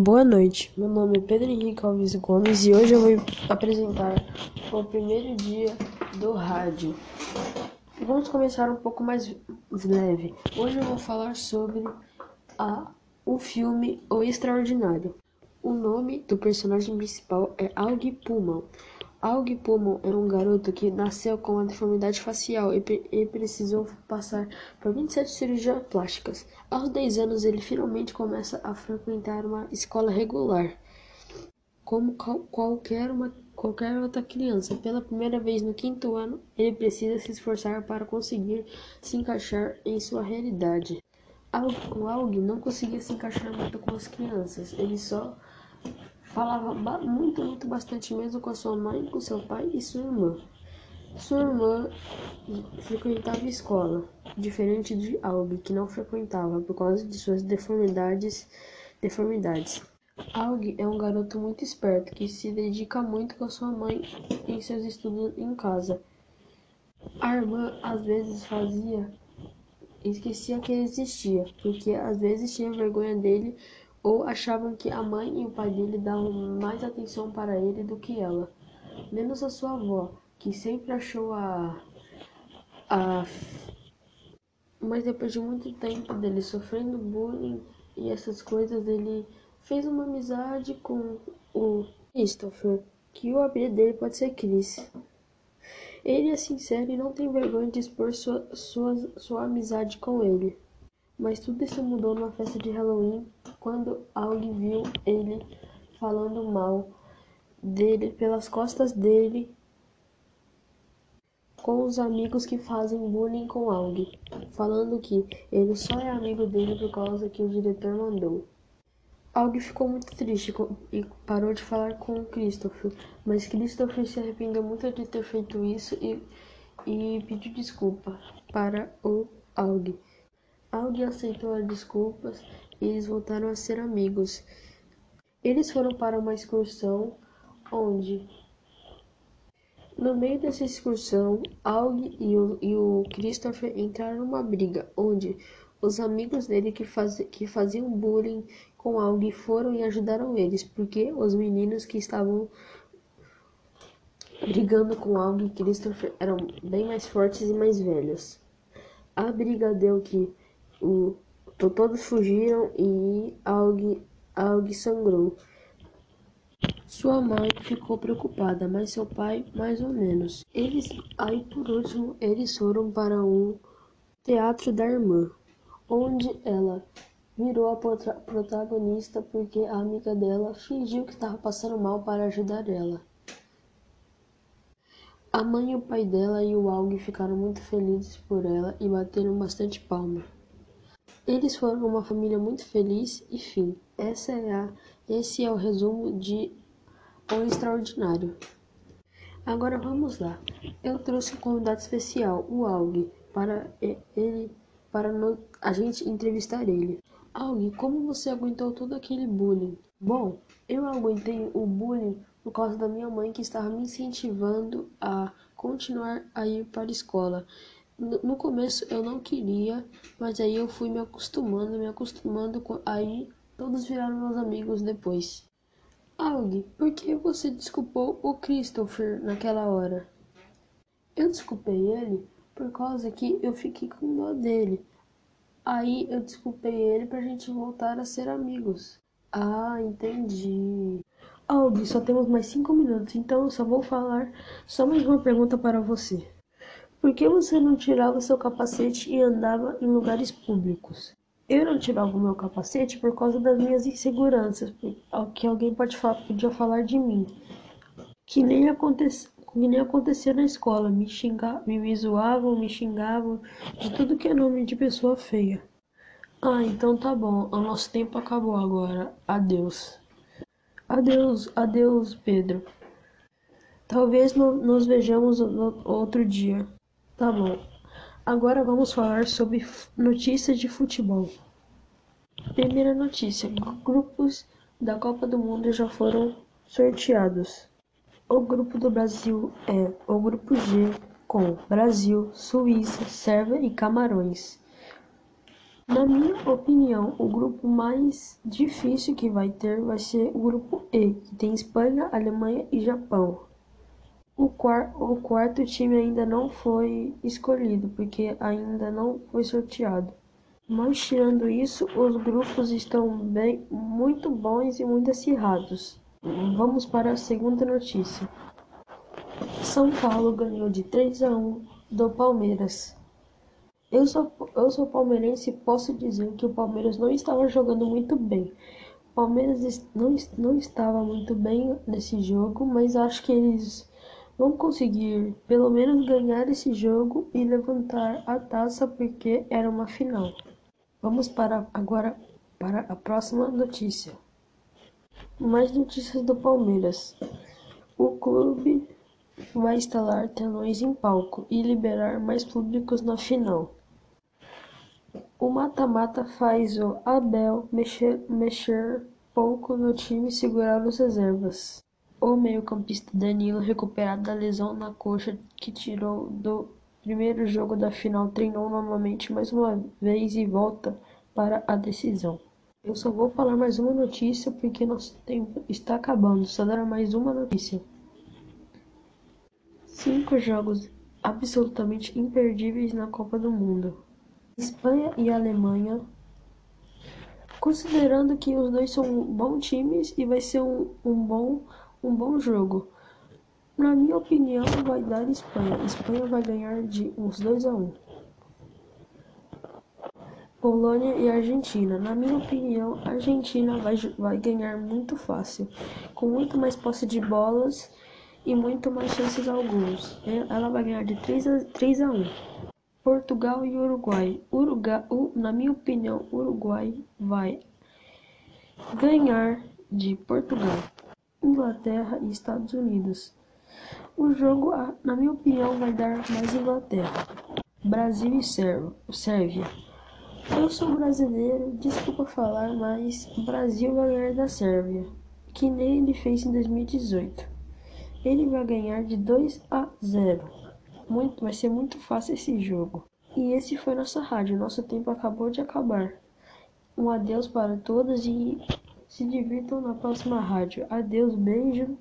Boa noite, meu nome é Pedro Henrique Alves Gomes e hoje eu vou apresentar o primeiro dia do rádio. Vamos começar um pouco mais leve. Hoje eu vou falar sobre a, o filme O Extraordinário. O nome do personagem principal é Aug Pullman. Aug Pullman era um garoto que nasceu com uma deformidade facial e, e, precisou passar por 27 cirurgias plásticas. Aos 10 anos, ele finalmente começa a frequentar uma escola regular, como qualquer, uma, qualquer outra criança. Pela primeira vez no quinto ano, ele precisa se esforçar para conseguir se encaixar em sua realidade. O Aug não conseguia se encaixar muito com as crianças, ele só Falava muito, muito bastante mesmo com a sua mãe, com seu pai e sua irmã. Sua irmã frequentava escola, diferente de Albi, que não frequentava por causa de suas deformidades. deformidades. Aug é um garoto muito esperto que se dedica muito com sua mãe em seus estudos em casa. A irmã às vezes fazia esquecia que ele existia, porque às vezes tinha vergonha dele ou achavam que a mãe e o pai dele davam mais atenção para ele do que ela, menos a sua avó, que sempre achou a. a mas depois de muito tempo dele sofrendo bullying e essas coisas, ele fez uma amizade com o Christopher, que o apelido dele pode ser Chris. Ele é sincero e não tem vergonha de expor sua, sua, sua amizade com ele. Mas tudo isso mudou numa festa de Halloween quando alguém viu ele falando mal dele pelas costas dele com os amigos que fazem bullying com alguém, falando que ele só é amigo dele por causa que o diretor mandou. Aug ficou muito triste e parou de falar com Christopher, mas Christopher se arrependeu muito de ter feito isso e, e pediu desculpa para o Aug. Aug aceitou as desculpas e eles voltaram a ser amigos. Eles foram para uma excursão onde, no meio dessa excursão, Aug e o, e o Christopher entraram numa briga onde os amigos dele que, faz, que faziam bullying com Aug foram e ajudaram eles, porque os meninos que estavam brigando com Aug e Christopher eram bem mais fortes e mais velhos. A briga deu que todos fugiram e Aug sangrou. Sua mãe ficou preocupada, mas seu pai mais ou menos. Eles, aí por último, eles foram para um teatro da irmã, onde ela virou a protagonista porque a amiga dela fingiu que estava passando mal para ajudar ela. A mãe e o pai dela e o Aug ficaram muito felizes por ela e bateram bastante palma. Eles foram uma família muito feliz e fim. Essa é a, esse é o resumo de O Extraordinário. Agora vamos lá. Eu trouxe um convidado especial, o Aug, para ele para no, a gente entrevistar ele. Aug, como você aguentou todo aquele bullying? Bom, eu aguentei o bullying por causa da minha mãe que estava me incentivando a continuar a ir para a escola. No começo eu não queria, mas aí eu fui me acostumando, me acostumando com. Aí todos viraram meus amigos depois. Aug, por que você desculpou o Christopher naquela hora? Eu desculpei ele por causa que eu fiquei com dó dele. Aí eu desculpei ele pra gente voltar a ser amigos. Ah, entendi. Aug, só temos mais cinco minutos, então eu só vou falar só mais uma pergunta para você. Por que você não tirava seu capacete e andava em lugares públicos? Eu não tirava o meu capacete por causa das minhas inseguranças, que alguém pode falar, podia falar de mim. Que nem, aconte, que nem acontecia na escola, me, xinga, me zoavam, me xingavam de tudo que é nome de pessoa feia. Ah, então tá bom, o nosso tempo acabou agora. Adeus. Adeus, adeus, Pedro. Talvez no, nos vejamos no, outro dia. Tá bom. Agora vamos falar sobre notícias de futebol. Primeira notícia: grupos da Copa do Mundo já foram sorteados. O grupo do Brasil é o grupo G com Brasil, Suíça, Sérvia e Camarões. Na minha opinião, o grupo mais difícil que vai ter vai ser o grupo E, que tem Espanha, Alemanha e Japão. O, quar o quarto time ainda não foi escolhido, porque ainda não foi sorteado. Mas tirando isso, os grupos estão bem, muito bons e muito acirrados. Vamos para a segunda notícia. São Paulo ganhou de 3 a 1 do Palmeiras. Eu sou, eu sou palmeirense e posso dizer que o Palmeiras não estava jogando muito bem. O Palmeiras não, não estava muito bem nesse jogo, mas acho que eles vão conseguir pelo menos ganhar esse jogo e levantar a taça porque era uma final. Vamos para agora para a próxima notícia. Mais notícias do Palmeiras. O clube vai instalar telões em palco e liberar mais públicos na final. O mata-mata faz o Abel mexer, mexer pouco no time e segurar os reservas. O meio-campista Danilo, recuperado da lesão na coxa que tirou do primeiro jogo da final, treinou novamente mais uma vez e volta para a decisão. Eu só vou falar mais uma notícia porque nosso tempo está acabando. Só dará mais uma notícia. Cinco jogos absolutamente imperdíveis na Copa do Mundo. Espanha e Alemanha. Considerando que os dois são bons times e vai ser um, um, bom, um bom jogo. Na minha opinião, vai dar Espanha. Espanha vai ganhar de uns 2 a 1 um. Polônia e Argentina. Na minha opinião, a Argentina vai, vai ganhar muito fácil, com muito mais posse de bolas e muito mais chances ao gols. Ela vai ganhar de 3 a, 3 a 1. Portugal e Uruguai. Uruguai, na minha opinião, Uruguai vai ganhar de Portugal, Inglaterra e Estados Unidos. O jogo, na minha opinião, vai dar mais Inglaterra. Brasil e Sérvia. Eu sou brasileiro, desculpa falar, mas o Brasil vai ganhar da Sérvia, que nem ele fez em 2018. Ele vai ganhar de 2 a 0. Muito, vai ser muito fácil esse jogo. E esse foi nossa rádio. Nosso tempo acabou de acabar. Um adeus para todos e se divirtam na próxima rádio. Adeus, beijo.